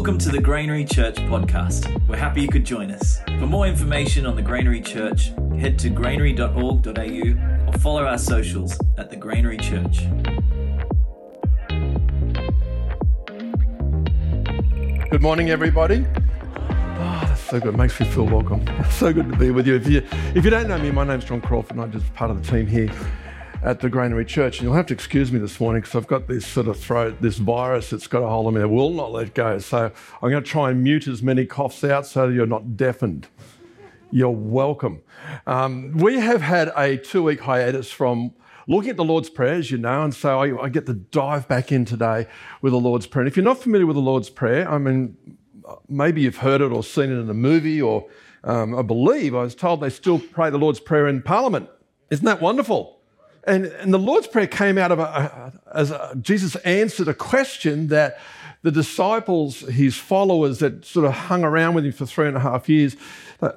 Welcome to the Granary Church podcast. We're happy you could join us. For more information on the Granary Church, head to granary.org.au or follow our socials at the Granary Church. Good morning, everybody. Oh, that's so good. It makes me feel welcome. It's so good to be with you. If you if you don't know me, my name's John Crawford, and I'm just part of the team here at the Granary Church. And you'll have to excuse me this morning because I've got this sort of throat, this virus that's got a hold of me that will not let go. So I'm going to try and mute as many coughs out so you're not deafened. You're welcome. Um, we have had a two week hiatus from looking at the Lord's Prayer, as you know, and so I, I, get to dive back in today with the Lord's Prayer. And if you're not familiar with the Lord's Prayer, I mean, maybe you've heard it or seen it in a movie, or um, I believe I was told they still pray the Lord's Prayer in Parliament. Isn't that wonderful? And, and the Lord's Prayer came out of a, as a, Jesus answered a question that the disciples, his followers that sort of hung around with him for three and a half years,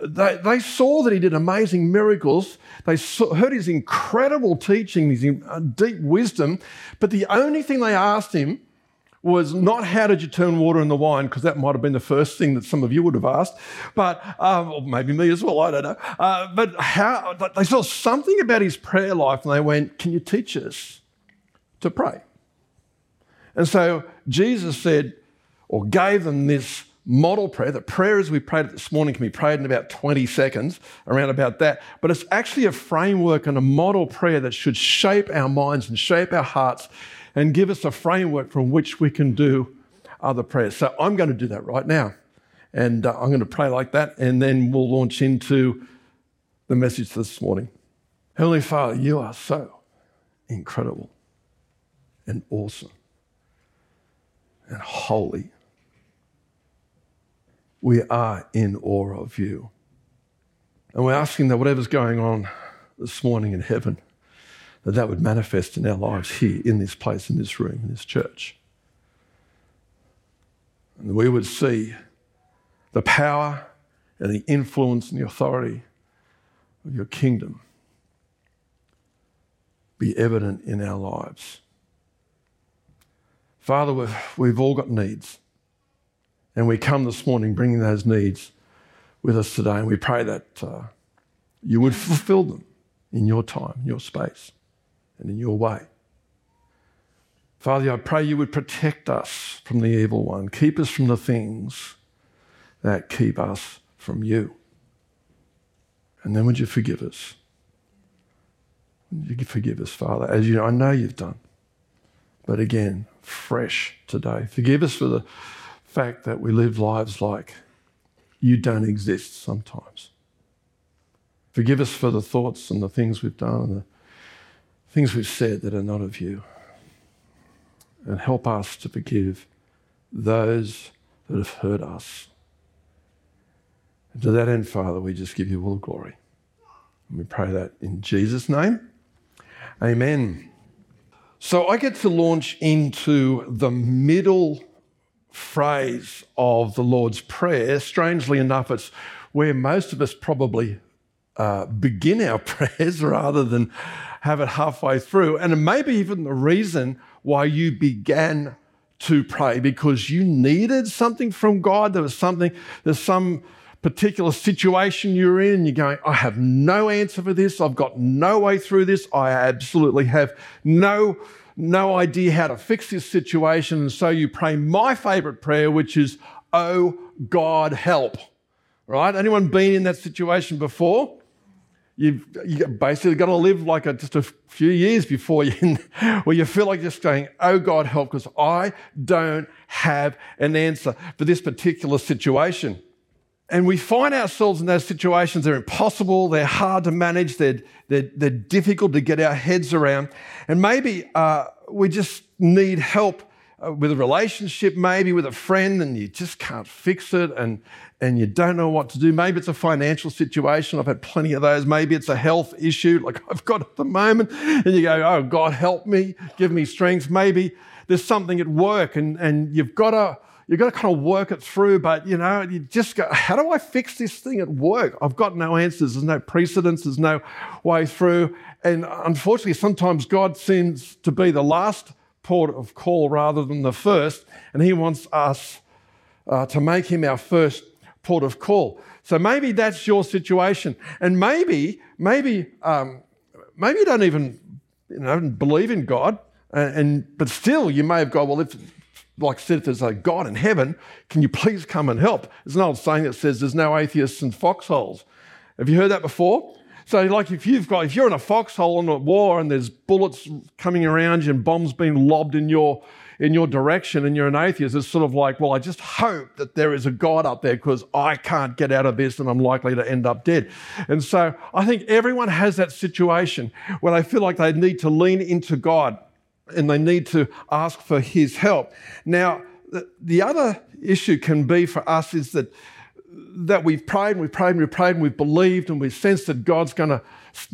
they, they saw that he did amazing miracles. They saw, heard his incredible teaching, his uh, deep wisdom. But the only thing they asked him was not how did you turn water into wine, because that might have been the first thing that some of you would have asked, but um, or maybe me as well, I don't know. Uh, but how they saw something about his prayer life and they went, Can you teach us to pray? And so Jesus said, or gave them this model prayer. The prayer as we prayed it this morning can be prayed in about 20 seconds, around about that. But it's actually a framework and a model prayer that should shape our minds and shape our hearts and give us a framework from which we can do other prayers. So I'm going to do that right now. And uh, I'm going to pray like that, and then we'll launch into the message this morning. Heavenly Father, you are so incredible and awesome and holy. We are in awe of you. And we're asking that whatever's going on this morning in heaven, that that would manifest in our lives here, in this place, in this room, in this church. And we would see the power and the influence and the authority of your kingdom be evident in our lives. Father, we've, we've all got needs. And we come this morning bringing those needs with us today. And we pray that uh, you would fulfill them in your time, in your space and in your way. Father, I pray you would protect us from the evil one, keep us from the things that keep us from you. And then would you forgive us? Would you forgive us, Father, as you I know you've done. But again, fresh today. Forgive us for the fact that we live lives like you don't exist sometimes. Forgive us for the thoughts and the things we've done and the things we've said that are not of you. And help us to forgive those that have hurt us. And to that end, Father, we just give you all the glory. And we pray that in Jesus' name. Amen. So I get to launch into the middle phrase of the Lord's Prayer. Strangely enough, it's where most of us probably uh, begin our prayers rather than have it halfway through. And maybe even the reason why you began to pray because you needed something from God. There was something, there's some particular situation you're in, and you're going, I have no answer for this. I've got no way through this. I absolutely have no, no idea how to fix this situation. And so you pray my favorite prayer, which is, Oh God, help. Right? Anyone been in that situation before? You've you basically got to live like a, just a few years before you, where you feel like just going, oh God, help, because I don't have an answer for this particular situation. And we find ourselves in those situations, they're impossible, they're hard to manage, they're, they're, they're difficult to get our heads around. And maybe uh, we just need help Uh, with a relationship, maybe with a friend, and you just can't fix it and, and you don't know what to do. Maybe it's a financial situation. I've had plenty of those. Maybe it's a health issue like I've got at the moment. And you go, oh, God, help me, give me strength. Maybe there's something at work and, and you've got to. You've got to kind of work it through, but you know, you just go, how do I fix this thing at work? I've got no answers. There's no precedence. There's no way through. And unfortunately, sometimes God seems to be the last port of call rather than the first. And he wants us uh, to make Him our first port of call. So maybe that's your situation, and maybe, maybe, um, maybe you don't even you know, believe in God, and, and but still you may have gone, well, if like I said, if there's a God in heaven, can you please come and help? There's an old saying that says there's no atheists in foxholes. Have you heard that before? So, like, if you've got, if you're in a foxhole in a war and there's bullets coming around you and bombs being lobbed in your in your direction and you're an atheist, it's sort of like, well, I just hope that there is a God up there because I can't get out of this and I'm likely to end up dead. And so I think everyone has that situation where they feel like they need to lean into God and they need to ask for his help. Now, the other issue can be for us is that that we've prayed and we've prayed and we've prayed and we've believed and we've sensed that God's going to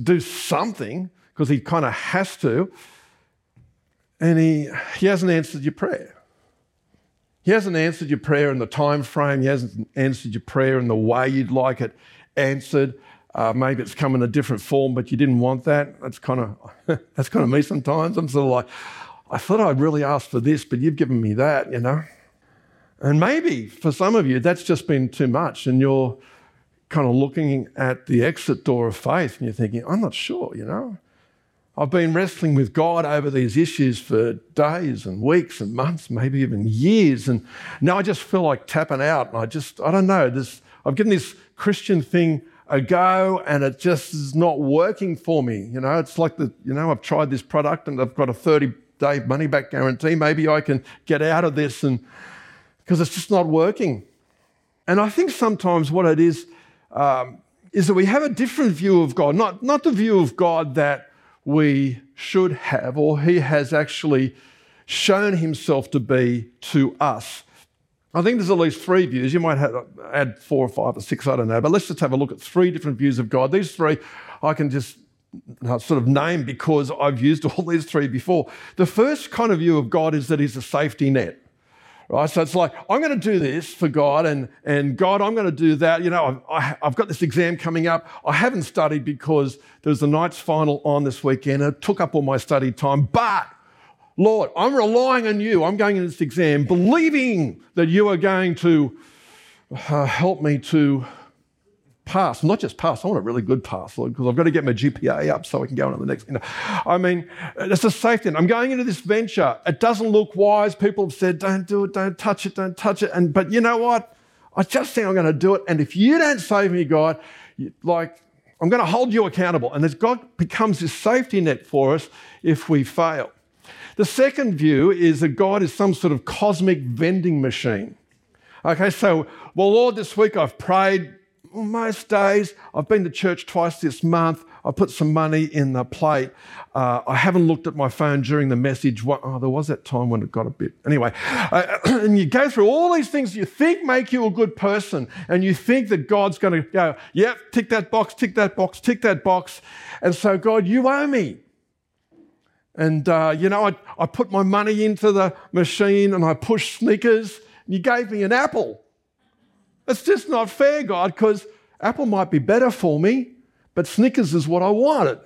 do something because he kind of has to. And he, he hasn't answered your prayer. He hasn't answered your prayer in the time frame. He hasn't answered your prayer in the way you'd like it answered. Uh, maybe it's come in a different form, but you didn't want that. That's kind of that's kind of me sometimes. I'm sort of like, I thought I'd really asked for this, but you've given me that, you know. And maybe for some of you, that's just been too much, and you're kind of looking at the exit door of faith and you're thinking, I'm not sure, you know. I've been wrestling with God over these issues for days and weeks and months, maybe even years. And now I just feel like tapping out. And I just, I don't know, this, I've given this Christian thing a go and it just is not working for me. You know, it's like the, you know, I've tried this product and I've got a 30 day money back guarantee. Maybe I can get out of this and because it's just not working. And I think sometimes what it is um, is that we have a different view of God, not, not the view of God that we should have or He has actually shown Himself to be to us. I think there's at least three views. You might have, add four or five or six, I don't know. But let's just have a look at three different views of God. These three I can just uh, sort of name because I've used all these three before. The first kind of view of God is that He's a safety net right? So it's like, I'm going to do this for God, and, and God, I'm going to do that. You know, I've, I've got this exam coming up. I haven't studied because there's the night's final on this weekend. And it took up all my study time, but Lord, I'm relying on you. I'm going into this exam believing that you are going to uh, help me to pass, not just pass, I want a really good pass, Lord, because I've got to get my GPA up so I can go on to the next. You know, I mean, it's a safety. I'm going into this venture. It doesn't look wise. People have said, don't do it, don't touch it, don't touch it. And but you know what? I just think I'm going to do it. And if you don't save me, God, like I'm going to hold you accountable. And God becomes this safety net for us if we fail. The second view is that God is some sort of cosmic vending machine. Okay, so, well, Lord, this week I've prayed, most days. I've been to church twice this month. I put some money in the plate. Uh, I haven't looked at my phone during the message. What, oh, there was that time when it got a bit. Anyway, uh, and you go through all these things you think make you a good person, and you think that God's going to go, yep, tick that box, tick that box, tick that box. And so, God, you owe me. And, uh, you know, I, I put my money into the machine and I pushed Snickers, and you gave me an apple. It's just not fair, God, because Apple might be better for me, but Snickers is what I wanted.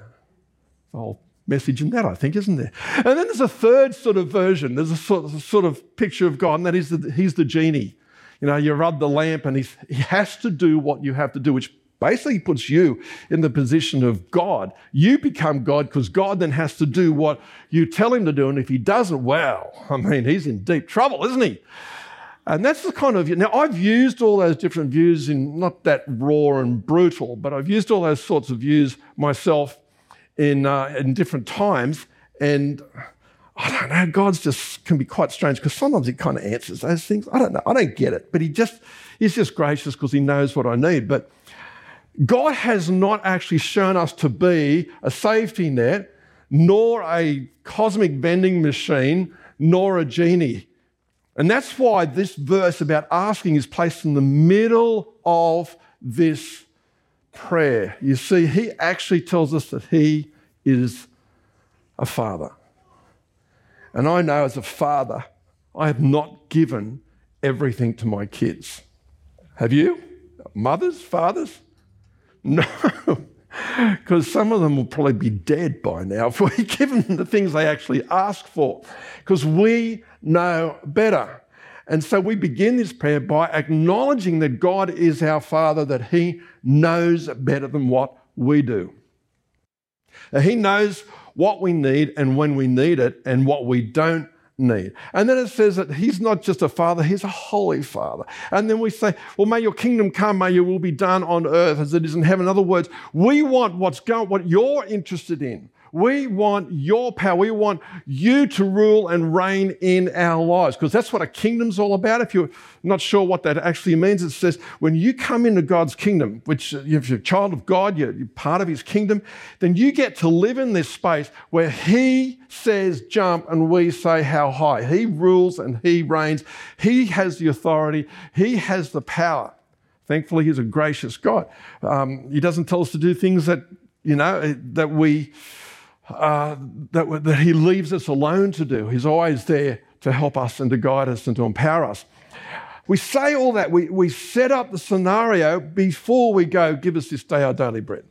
Whole message in that, I think, isn't there? And then there's a third sort of version. There's a sort of, sort of picture of God, and that is that he's the genie. You know, you rub the lamp, and he has to do what you have to do, which basically puts you in the position of God. You become God because God then has to do what you tell him to do. And if he doesn't, well, I mean, he's in deep trouble, isn't he? And that's the kind of now I've used all those different views in not that raw and brutal, but I've used all those sorts of views myself in uh, in different times, and I don't know. God's just can be quite strange because sometimes He kind of answers those things. I don't know. I don't get it, but He just He's just gracious because He knows what I need. But God has not actually shown us to be a safety net, nor a cosmic vending machine, nor a genie. And that's why this verse about asking is placed in the middle of this prayer. You see, he actually tells us that he is a father. And I know as a father, I have not given everything to my kids. Have you? Mothers, fathers? No, because some of them will probably be dead by now if we give them the things they actually ask for. Because we know better. And so we begin this prayer by acknowledging that God is our Father, that He knows better than what we do. He knows what we need and when we need it and what we don't need. And then it says that He's not just a Father, He's a holy Father. And then we say, Well, may your kingdom come, may your will be done on earth as it is in heaven. In other words, we want what's going, what you're interested in. We want your power. We want you to rule and reign in our lives because that's what a kingdom's all about. If you're not sure what that actually means, it says when you come into God's kingdom, which if you're a child of God, you're, part of his kingdom, then you get to live in this space where he says jump and we say how high. He rules and he reigns. He has the authority. He has the power. Thankfully, he's a gracious God. Um, he doesn't tell us to do things that, you know, that we uh, that, that He leaves us alone to do. He's always there to help us and to guide us and to empower us. We say all that, we, we set up the scenario before we go, give us this day our daily bread.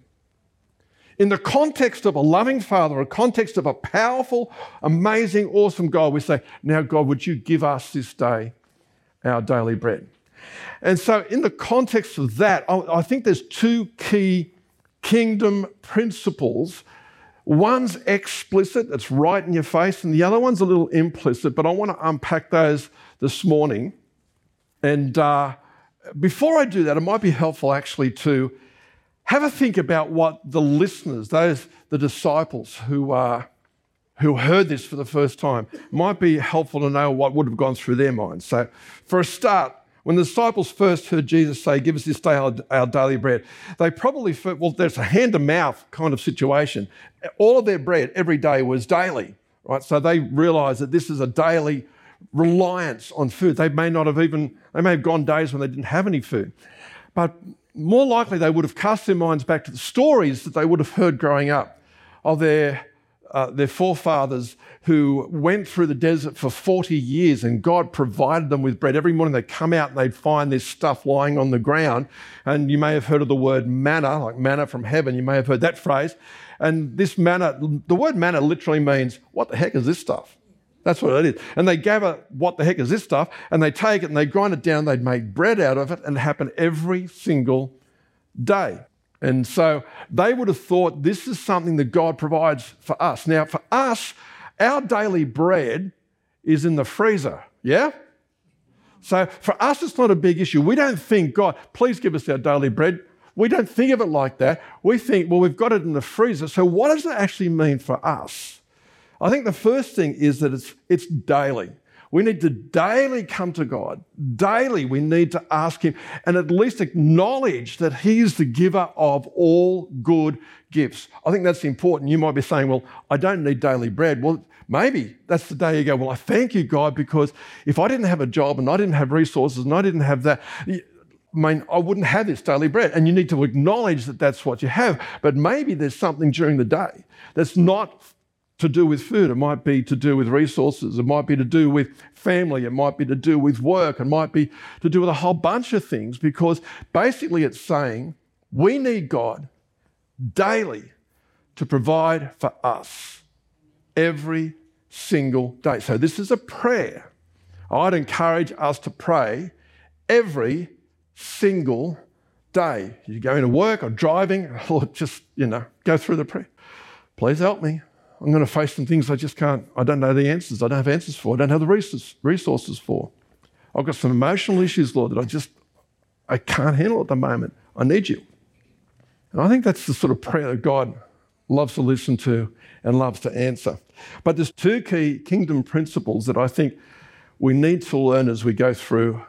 In the context of a loving Father, a context of a powerful, amazing, awesome God, we say, Now, God, would you give us this day our daily bread? And so, in the context of that, I think there's two key kingdom principles One's explicit, it's right in your face, and the other one's a little implicit, but I want to unpack those this morning. And uh, before I do that, it might be helpful actually to have a think about what the listeners, those the disciples who uh, who heard this for the first time, might be helpful to know what would have gone through their minds. So, for a start, when the disciples first heard Jesus say, Give us this day our, our daily bread, they probably, well, there's a hand to mouth kind of situation. All of their bread every day was daily, right? So they realized that this is a daily reliance on food. They may not have even, they may have gone days when they didn't have any food. But more likely, they would have cast their minds back to the stories that they would have heard growing up of their uh, their forefathers who went through the desert for 40 years and God provided them with bread. Every morning they'd come out and they'd find this stuff lying on the ground. And you may have heard of the word manna, like manna from heaven. You may have heard that phrase. And this manna, the word manna literally means, what the heck is this stuff? That's what it is. And they gather, what the heck is this stuff? And they take it and they grind it down. They'd make bread out of it and it happened every single day. And so they would have thought this is something that God provides for us. Now, for us, our daily bread is in the freezer, yeah? So for us, it's not a big issue. We don't think, God, please give us our daily bread. We don't think of it like that. We think, well, we've got it in the freezer. So what does it actually mean for us? I think the first thing is that it's, it's daily. We need to daily come to God. Daily, we need to ask Him and at least acknowledge that He is the giver of all good gifts. I think that's important. You might be saying, Well, I don't need daily bread. Well, maybe that's the day you go, Well, I thank you, God, because if I didn't have a job and I didn't have resources and I didn't have that, I mean, I wouldn't have this daily bread. And you need to acknowledge that that's what you have. But maybe there's something during the day that's not to do with food, it might be to do with resources, it might be to do with family, it might be to do with work, it might be to do with a whole bunch of things because basically it's saying we need God daily to provide for us every single day. So this is a prayer. I'd encourage us to pray every single day. You go into work or driving, or just, you know, go through the prayer. Please help me. I'm going to face some things I just can't, I don't know the answers. I don't have answers for. I don't have the resources for. I've got some emotional issues, Lord, that I just, I can't handle at the moment. I need you. And I think that's the sort of prayer that God loves to listen to and loves to answer. But there's two key kingdom principles that I think we need to learn as we go through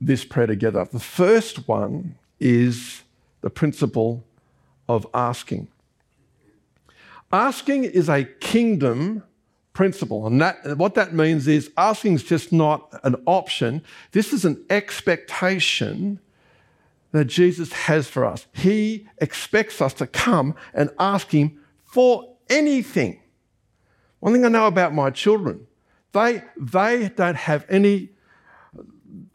this prayer together. The first one is the principle of asking. Asking is a kingdom principle. And that, what that means is asking is just not an option. This is an expectation that Jesus has for us. He expects us to come and ask Him for anything. One thing I know about my children, they, they don't have any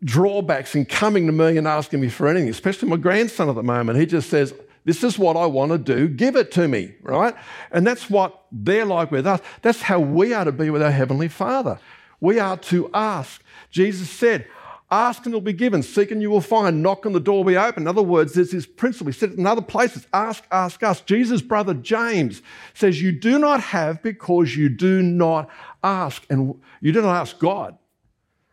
drawbacks in coming to me and asking me for anything, especially my grandson at the moment. He just says, this is what I want to do. Give it to me, right? And that's what they're like with us. That's how we are to be with our Heavenly Father. We are to ask. Jesus said, Ask and it'll be given. Seek and you will find. Knock and the door will be open. In other words, there's this principle. He said it in other places ask, ask, ask. Jesus' brother James says, You do not have because you do not ask. And you do not ask God.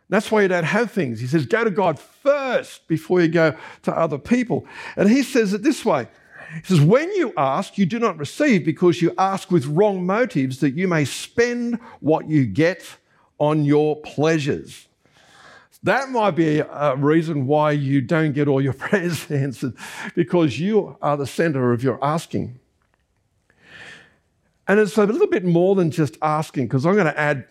That's why you don't have things. He says, Go to God first before you go to other people. And he says it this way He says, When you ask, you do not receive because you ask with wrong motives that you may spend what you get on your pleasures. That might be a reason why you don't get all your prayers answered because you are the center of your asking. And it's a little bit more than just asking because I'm going to add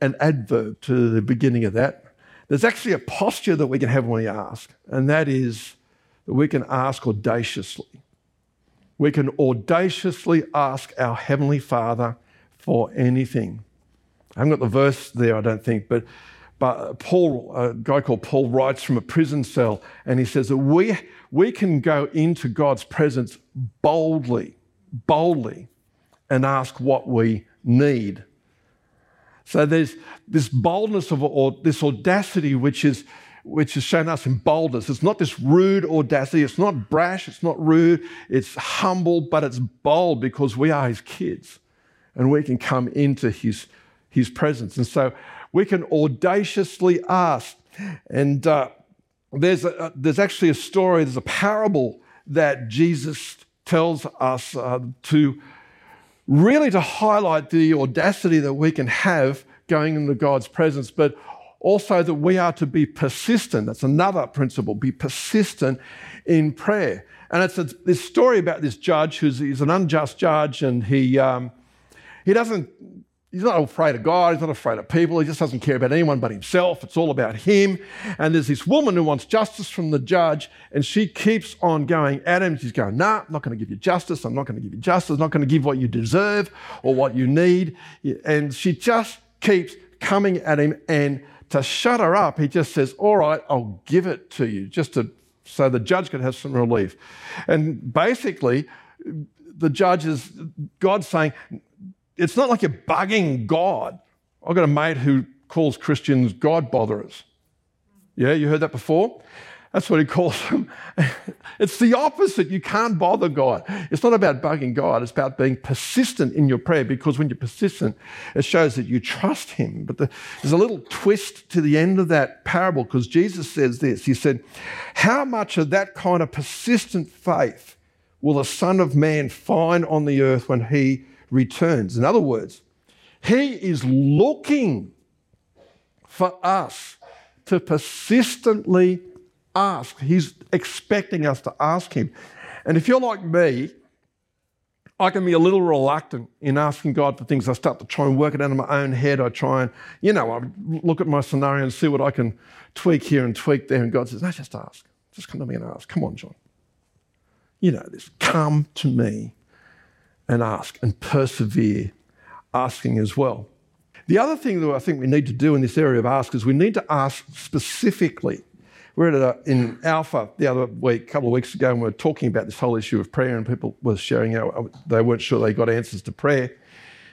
an adverb to the beginning of that. There's actually a posture that we can have when we ask, and that is that we can ask audaciously. We can audaciously ask our Heavenly Father for anything. I haven't got the verse there, I don't think, but but Paul, a guy called Paul, writes from a prison cell and he says that we, we can go into God's presence boldly, boldly, and ask what we need. So there's this boldness of, or this audacity which is, which is shown us in boldness. It's not this rude audacity. It's not brash. It's not rude. It's humble, but it's bold because we are his kids and we can come into his, his presence. And so we can audaciously ask. And uh, there's, a, there's actually a story, there's a parable that Jesus tells us uh, to really to highlight the audacity that we can have going into God's presence, but also that we are to be persistent. That's another principle be persistent in prayer. And it's a, this story about this judge who's he's an unjust judge and he, um, he doesn't He's not afraid of God, he's not afraid of people, he just doesn't care about anyone but himself. It's all about him. And there's this woman who wants justice from the judge, and she keeps on going at him. She's going, Nah, I'm not going to give you justice, I'm not going to give you justice, I'm not going to give what you deserve or what you need. And she just keeps coming at him, and to shut her up, he just says, All right, I'll give it to you, just to so the judge can have some relief. And basically, the judge is God saying, it's not like you're bugging God. I've got a mate who calls Christians God botherers. Yeah, you heard that before? That's what he calls them. it's the opposite. You can't bother God. It's not about bugging God, it's about being persistent in your prayer because when you're persistent, it shows that you trust Him. But the, there's a little twist to the end of that parable because Jesus says this He said, How much of that kind of persistent faith will the Son of Man find on the earth when He returns. In other words, He is looking for us to persistently ask. He's expecting us to ask Him. And if you're like me, I can be a little reluctant in asking God for things. I start to try and work it out in my own head. I try and, you know, I look at my scenario and see what I can tweak here and tweak there. And God says, no, just ask. Just come to me and ask. Come on, John. You know this. Come to me and ask and persevere asking as well. The other thing that I think we need to do in this area of ask is we need to ask specifically. We are at a, in Alpha the other week, a couple of weeks ago, and we were talking about this whole issue of prayer, and people were sharing how they weren't sure they got answers to prayer.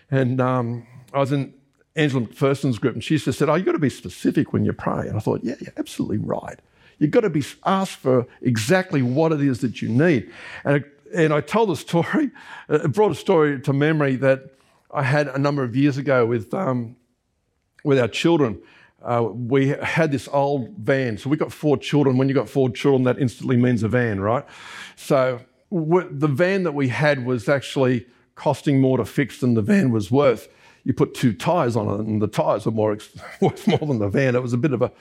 And um, I was in Angela McPherson's group, and she just said, "Oh, you've got to be specific when you pray." And I thought, "Yeah, you're absolutely right. You've got to be asked for exactly what it is that you need." And and I told a story, it brought a story to memory that I had a number of years ago with, um, with our children. Uh, we had this old van. So we got four children. When you got four children, that instantly means a van, right? So the van that we had was actually costing more to fix than the van was worth. You put two tyres on it, and the tyres were more worth more than the van. It was a bit of a,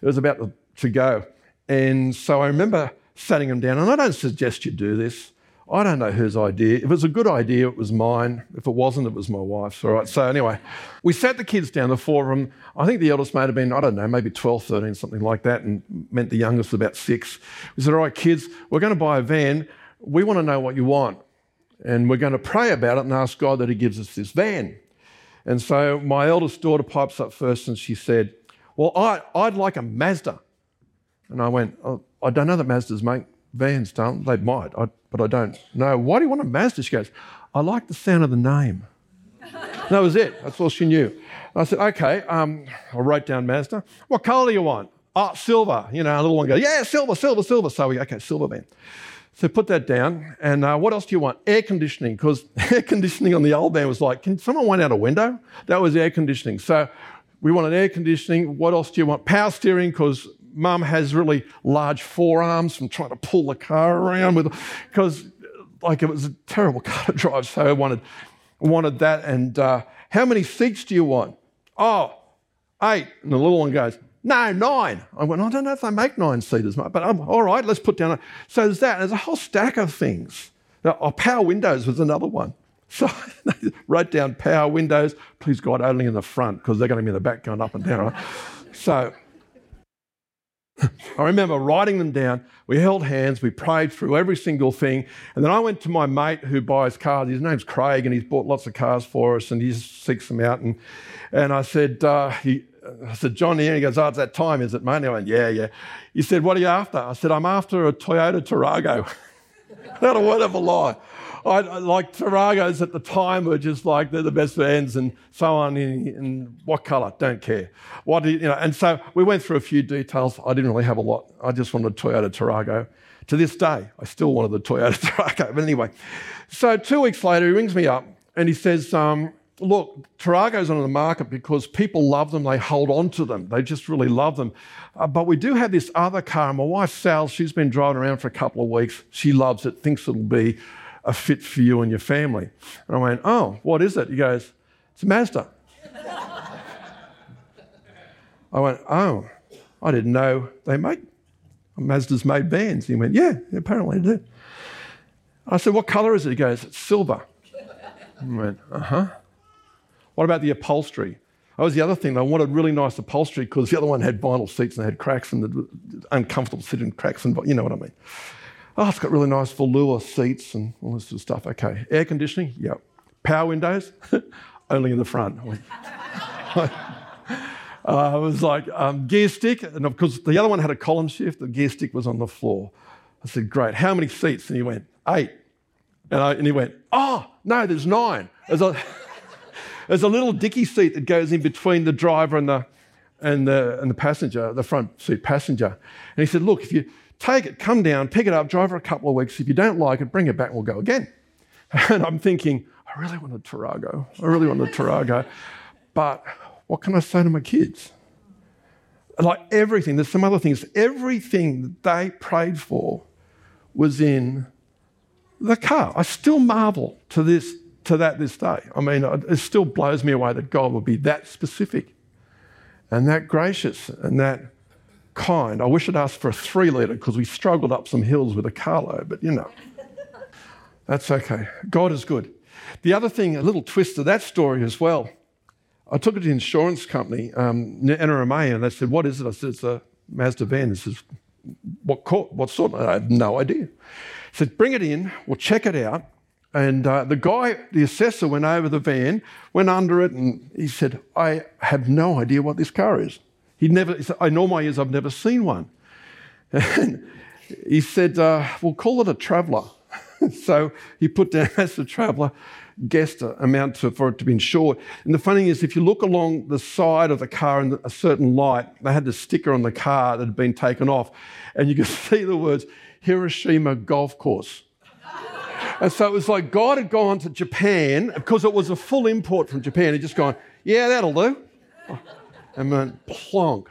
it was about to go. And so I remember setting them down, and I don't suggest you do this. I don't know whose idea. If it was a good idea, it was mine. If it wasn't, it was my wife's. All right. So, anyway, we sat the kids down, the four of them. I think the eldest might have been, I don't know, maybe 12, 13, something like that, and meant the youngest about six. We said, All right, kids, we're going to buy a van. We want to know what you want. And we're going to pray about it and ask God that He gives us this van. And so my eldest daughter pipes up first and she said, Well, I, I'd like a Mazda. And I went, oh, I don't know that Mazdas make vans, don't they? Might. I, but I don't know. Why do you want a Mazda? She goes, I like the sound of the name. that was it. That's all she knew. I said, okay, um, I wrote down Mazda. What colour do you want? Oh, silver. You know, a little one goes, yeah, silver, silver, silver. So we, okay, silver van. So put that down. And uh, what else do you want? Air conditioning, because air conditioning on the old van was like, can someone wind out a window? That was air conditioning. So we wanted air conditioning. What else do you want? Power steering, because mum has really large forearms from trying to pull the car around with, because like it was a terrible car to drive. So I wanted, wanted that. And uh, how many seats do you want? Oh, eight. And the little one goes, no, nine. I went, I don't know if they make nine seaters, but I'm all right, let's put down. A... So there's that. There's a whole stack of things. Now, oh, power windows was another one. So I wrote down power windows, please God, only in the front, because they're going to be in the back going up and down. So I remember writing them down. We held hands, we prayed through every single thing. And then I went to my mate who buys cars. His name's Craig, and he's bought lots of cars for us, and he seeks them out. And, and I said, uh, he, I said, John here. He goes, Oh, it's that time, is it, mate? I went, Yeah, yeah. He said, What are you after? I said, I'm after a Toyota Tarago. Not a word of a lie. I, like Taragos at the time were just like they're the best vans and so on. In, in what colour? Don't care. What you, you know? And so we went through a few details. I didn't really have a lot. I just wanted a Toyota Tarago. To this day, I still wanted the Toyota Tarago. But anyway, so two weeks later, he rings me up and he says, um, look, Tarago's on the market because people love them, they hold on to them, they just really love them. Uh, but we do have this other car, my wife Sal, she's been driving around for a couple of weeks. She loves it, thinks it'll be a fit for you and your family. And I went, oh, what is it? He goes, it's a Mazda. I went, oh, I didn't know they make Mazda's made vans. He went, yeah, apparently they do. I said, what colour is it? He goes, it's silver. I went, uh huh. What about the upholstery? That was the other thing. They wanted really nice upholstery because the other one had vinyl seats and they had cracks and the uncomfortable sitting cracks and you know what I mean. Oh, it's got really nice velour seats and all this sort of stuff. Okay. Air conditioning? Yep. Power windows? Only in the front. uh, I was like, um, gear stick, and of course the other one had a column shift, the gear stick was on the floor. I said, great, how many seats? And he went, eight. And, I, and he went, oh, no, there's nine. There's a, there's a little dicky seat that goes in between the driver and the, and the, and the passenger, the front seat passenger. And he said, look, if you take it, come down, pick it up, drive for a couple of weeks. If you don't like it, bring it back and we'll go again. And I'm thinking, I really want a Tarago. I really want a Tarago. But what can I say to my kids? Like everything, there's some other things. Everything that they prayed for was in the car. I still marvel to this to that this day. I mean, it still blows me away that God would be that specific and that gracious and that kind. I wish I'd asked for a three litre because we struggled up some hills with a carload, but you know, that's okay. God is good. The other thing, a little twist to that story as well. I took it to the insurance company, um, NRMA, and they said, What is it? I said, It's a Mazda van. He says, What, what sort? I had no idea. He said, Bring it in, we'll check it out. And uh, the guy, the assessor, went over the van, went under it, and he said, I have no idea what this car is. He'd never, he said, in all my years, I've never seen one. And he said, uh, We'll call it a traveller. so he put down as a traveller, guessed amount to, for it to be insured. And the funny thing is, if you look along the side of the car in a certain light, they had the sticker on the car that had been taken off, and you could see the words Hiroshima Golf Course. And so it was like God had gone to Japan because it was a full import from Japan. He'd just gone, yeah, that'll do. And went plonk.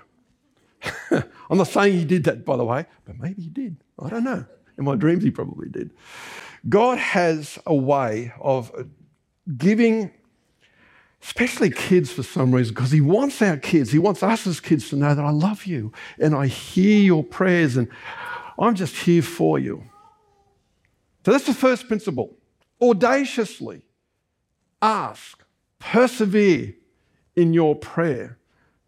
I'm not saying he did that, by the way, but maybe he did. I don't know. In my dreams, he probably did. God has a way of giving, especially kids for some reason, because He wants our kids, He wants us as kids to know that I love you and I hear your prayers and I'm just here for you. So that's the first principle. Audaciously ask, persevere in your prayer.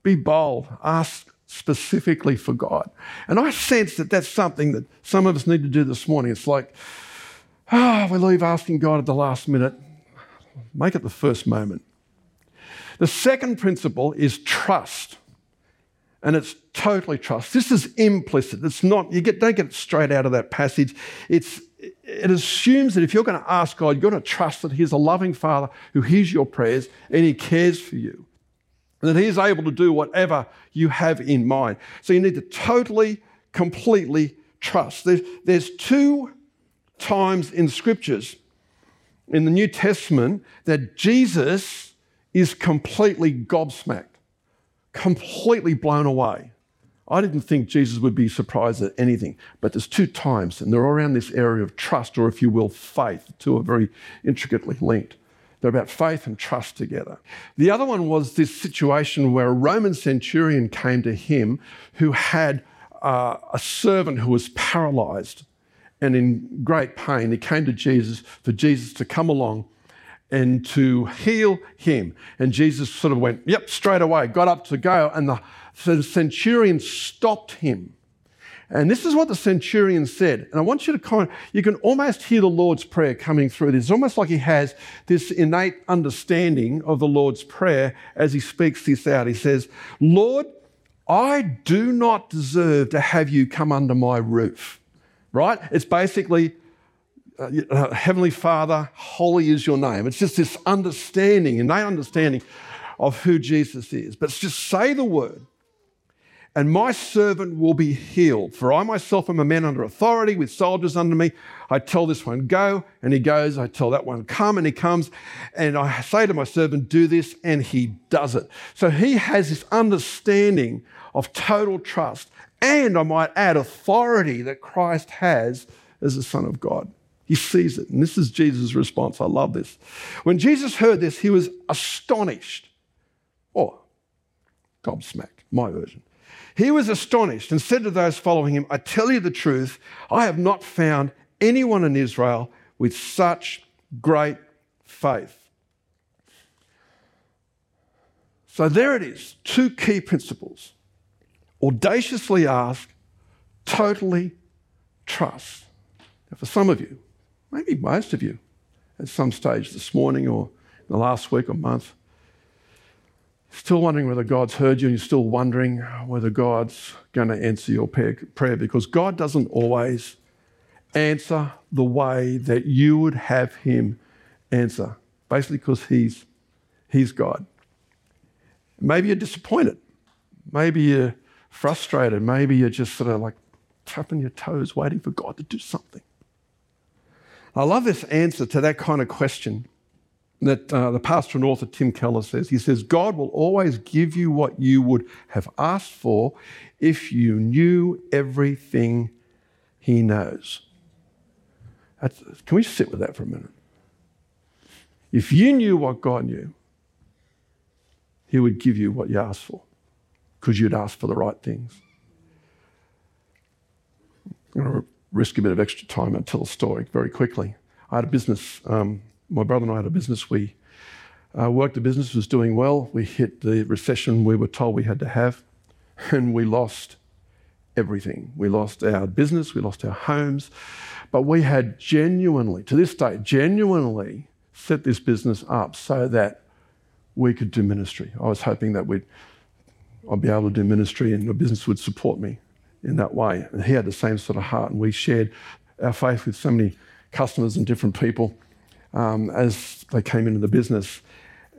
Be bold, ask specifically for God. And I sense that that's something that some of us need to do this morning. It's like, ah, oh, we leave asking God at the last minute. Make it the first moment. The second principle is trust. And it's totally trust. This is implicit. It's not, you get, don't get it straight out of that passage. It's it assumes that if you're going to ask God, you're going to trust that He's a loving Father who hears your prayers and He cares for you. And that He is able to do whatever you have in mind. So you need to totally, completely trust. There's, there's two times in scriptures in the New Testament that Jesus is completely gobsmacked, completely blown away. I didn't think Jesus would be surprised at anything, but there's two times, and they're around this area of trust, or if you will, faith. The two are very intricately linked. They're about faith and trust together. The other one was this situation where a Roman centurion came to him who had uh, a servant who was paralyzed and in great pain. He came to Jesus for Jesus to come along and to heal him. And Jesus sort of went, Yep, straight away, got up to go. And the, the centurion stopped him. And this is what the centurion said. And I want you to of, you can almost hear the Lord's Prayer coming through this. It's almost like he has this innate understanding of the Lord's Prayer as he speaks this out. He says, Lord, I do not deserve to have you come under my roof. Right? It's basically, uh, uh, Heavenly Father, holy is your name. It's just this understanding, innate understanding of who Jesus is. But just say the word, and my servant will be healed. For I myself am a man under authority with soldiers under me. I tell this one, go, and he goes. I tell that one, come, and he comes. And I say to my servant, do this, and he does it. So he has this understanding of total trust. And I might add, authority that Christ has as the Son of God. He sees it. And this is Jesus' response. I love this. When Jesus heard this, he was astonished. Or gobsmacked, my version. He was astonished and said to those following him, I tell you the truth, I have not found anyone in Israel with such great faith. So there it is two key principles audaciously ask, totally trust. Now, for some of you, maybe most of you, at some stage this morning or in the last week or month, still wondering whether God's heard you and you're still wondering whether God's going to answer your prayer because God doesn't always answer the way that you would have Him answer, basically because He's, he's God. Maybe you're disappointed. Maybe you're frustrated. Maybe you're just sort of like tapping your toes, waiting for God to do something. I love this answer to that kind of question that uh, the pastor and author Tim Keller says. He says, God will always give you what you would have asked for if you knew everything He knows. That's, can we sit with that for a minute? If you knew what God knew, He would give you what you asked for because you'd asked for the right things. I'm going to risk a bit of extra time and tell a story very quickly. I had a business. Um, my brother and I had a business. We uh, worked the business, was doing well. We hit the recession we were told we had to have, and we lost everything. We lost our business, we lost our homes, but we had genuinely, to this day, genuinely set this business up so that we could do ministry. I was hoping that we'd, I'd be able to do ministry and the business would support me in that way. And he had the same sort of heart, and we shared our faith with so many customers and different people um, as they came into the business.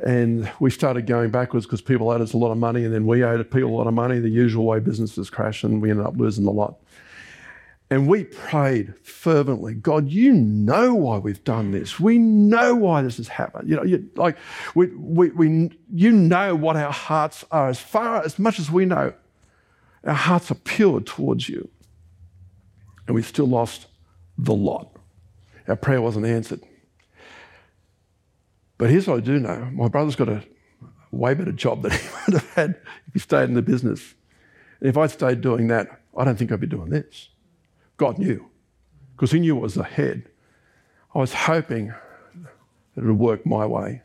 And we started going backwards because people owed us a lot of money, and then we owed people a lot of money, the usual way businesses crash, and we ended up losing a lot. And we prayed fervently, God, you know why we've done this. We know why this has happened. You know, you, like we, we, we, you know what our hearts are. As far as much as we know, our hearts are pure towards you. And we still lost the lot. Our prayer wasn't answered. But here's what I do know my brother's got a way better job than he would have had if he stayed in the business. And if I'd stayed doing that, I don't think I'd be doing this. God knew, because He knew what was ahead. I was hoping that it would work my way.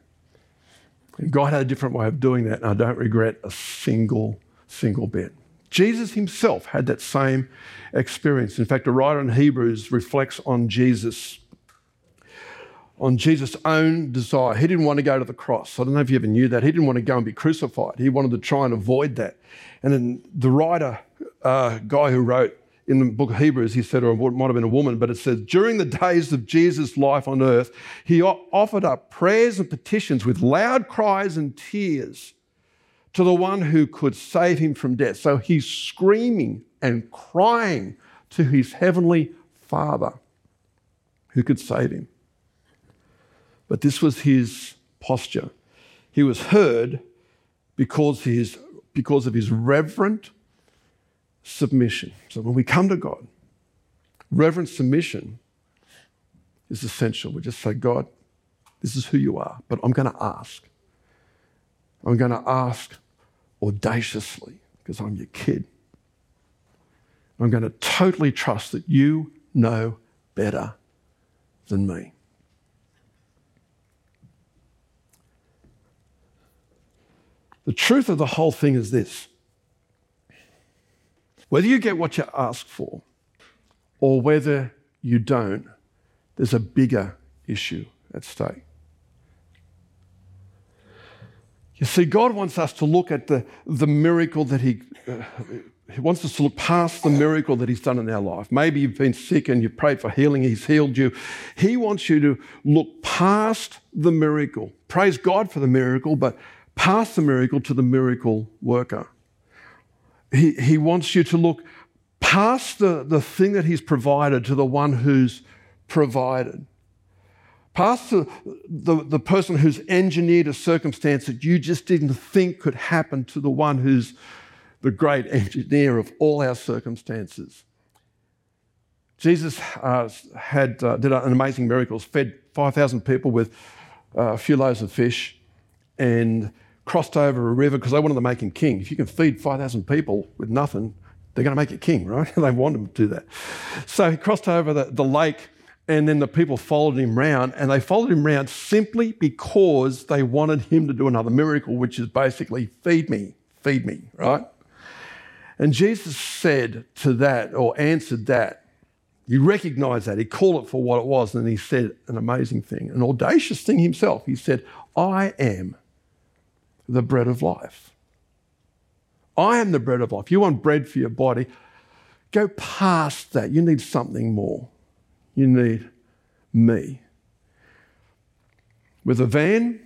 And God had a different way of doing that, and I don't regret a single, single bit. Jesus himself had that same experience. In fact, a writer in Hebrews reflects on Jesus on Jesus' own desire. He didn't want to go to the cross. I don't know if you ever knew that. He didn't want to go and be crucified. He wanted to try and avoid that. And then the writer, uh, guy who wrote in the book of Hebrews, he said, or it might have been a woman, but it says, during the days of Jesus' life on earth, he offered up prayers and petitions with loud cries and tears to the one who could save him from death. So he's screaming and crying to his heavenly Father who could save him. But this was his posture. He was heard because, his, because of his reverent submission. So when we come to God, reverent submission is essential. We just say, God, this is who you are, but I'm going to ask. I'm going to ask audaciously because I'm your kid. I'm going to totally trust that you know better than me. The truth of the whole thing is this whether you get what you ask for or whether you don't, there's a bigger issue at stake. You see, God wants us to look at the, the miracle that He, uh, He wants us to look past the miracle that He's done in our life. Maybe you've been sick and you've prayed for healing, He's healed you. He wants you to look past the miracle. Praise God for the miracle, but past the miracle to the miracle worker. He, he wants you to look past the, the thing that He's provided to the one who's provided past the, the, the, person who's engineered a circumstance that you just didn't think could happen to the one who's the great engineer of all our circumstances. Jesus uh, had, uh, did an amazing miracle, fed 5,000 people with uh, a few loaves of fish and crossed over a river because they wanted to make him king. If you can feed 5,000 people with nothing, they're going to make you king, right? they want him to do that. So he crossed over the, the lake and then the people followed him round, and they followed him round simply because they wanted him to do another miracle, which is basically feed me, feed me, right? And Jesus said to that, or answered that, he recognized that, he called it for what it was, and he said an amazing thing, an audacious thing himself. He said, I am the bread of life. I am the bread of life. You want bread for your body, go past that. You need something more you need me. With a van,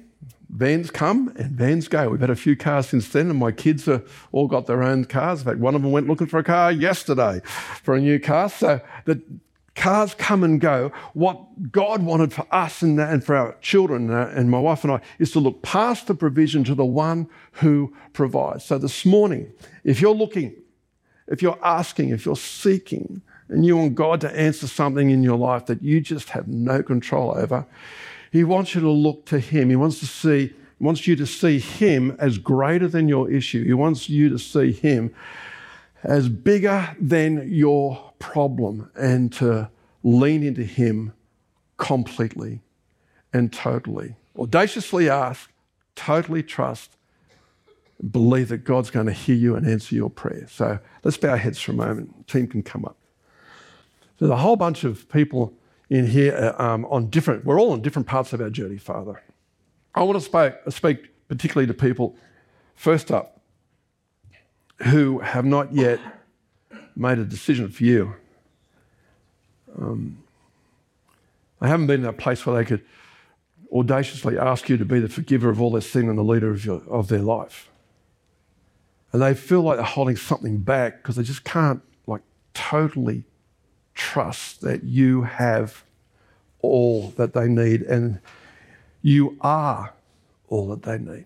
vans come and vans go. We've had a few cars since then, and my kids have all got their own cars. In fact, one of them went looking for a car yesterday for a new car. So the cars come and go. What God wanted for us and, and for our children and my wife and I is to look past the provision to the one who provides. So this morning, if you're looking, if you're asking, if you're seeking, and you want God to answer something in your life that you just have no control over, He wants you to look to Him. He wants to see, wants you to see Him as greater than your issue. He wants you to see Him as bigger than your problem and to lean into Him completely and totally. Audaciously ask, totally trust, believe that God's going to hear you and answer your prayer. So let's bow our heads for a moment. The team can come up. There's a whole bunch of people in here uh, um, on different, we're all on different parts of our journey, Father. I want to speak, speak particularly to people, first up, who have not yet made a decision for you. Um, they haven't been in a place where they could audaciously ask you to be the forgiver of all their sin and the leader of, your, of their life. And they feel like they're holding something back because they just can't, like, totally trust that you have all that they need and you are all that they need.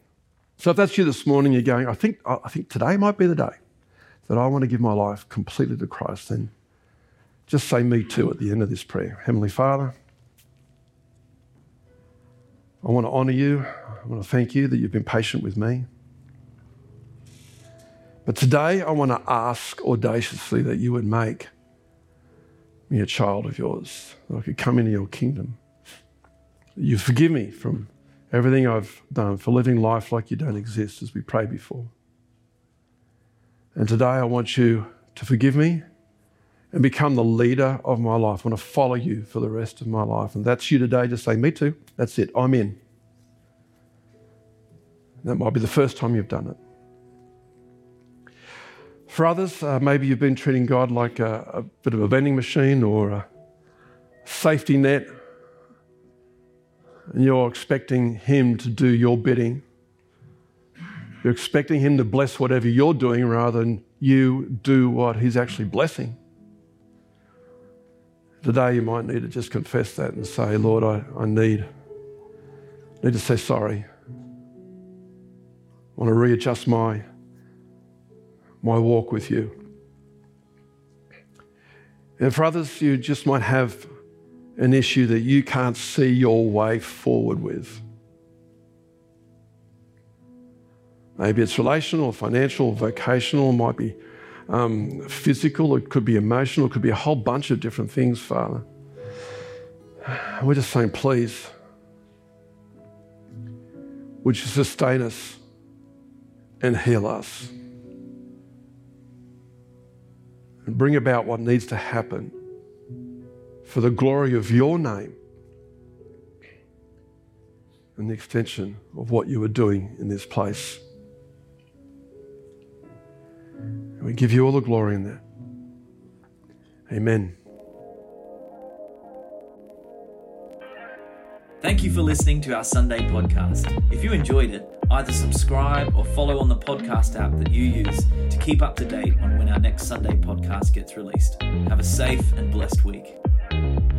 So if that's you this morning, you're going, I think, I think today might be the day that I want to give my life completely to Christ, then just say me too at the end of this prayer. Heavenly Father, I want to honour you. I want to thank you that you've been patient with me. But today I want to ask audaciously that you would make me a child of yours, that I could come into your kingdom. You forgive me from everything I've done, for living life like you don't exist, as we prayed before. And today I want you to forgive me and become the leader of my life. I want to follow you for the rest of my life. And that's you today. Just say, Me too. That's it. I'm in. That might be the first time you've done it. For others, uh, maybe you've been treating God like a, a bit of a vending machine or a safety net, and you're expecting Him to do your bidding. You're expecting Him to bless whatever you're doing rather than you do what He's actually blessing. Today, you might need to just confess that and say, Lord, I, I need, need to say sorry. I want to readjust my, my walk with you. And for others, you just might have an issue that you can't see your way forward with. Maybe it's relational, financial, vocational, might be um, physical, it could be emotional, it could be a whole bunch of different things, Father. We're just saying, please, would you sustain us and heal us? And bring about what needs to happen for the glory of your name and the extension of what you are doing in this place. We give you all the glory in that. Amen. Thank you for listening to our Sunday podcast. If you enjoyed it, either subscribe or follow on the podcast app that you use to keep up to date on when our next Sunday podcast gets released. Have a safe and blessed week. Thank you.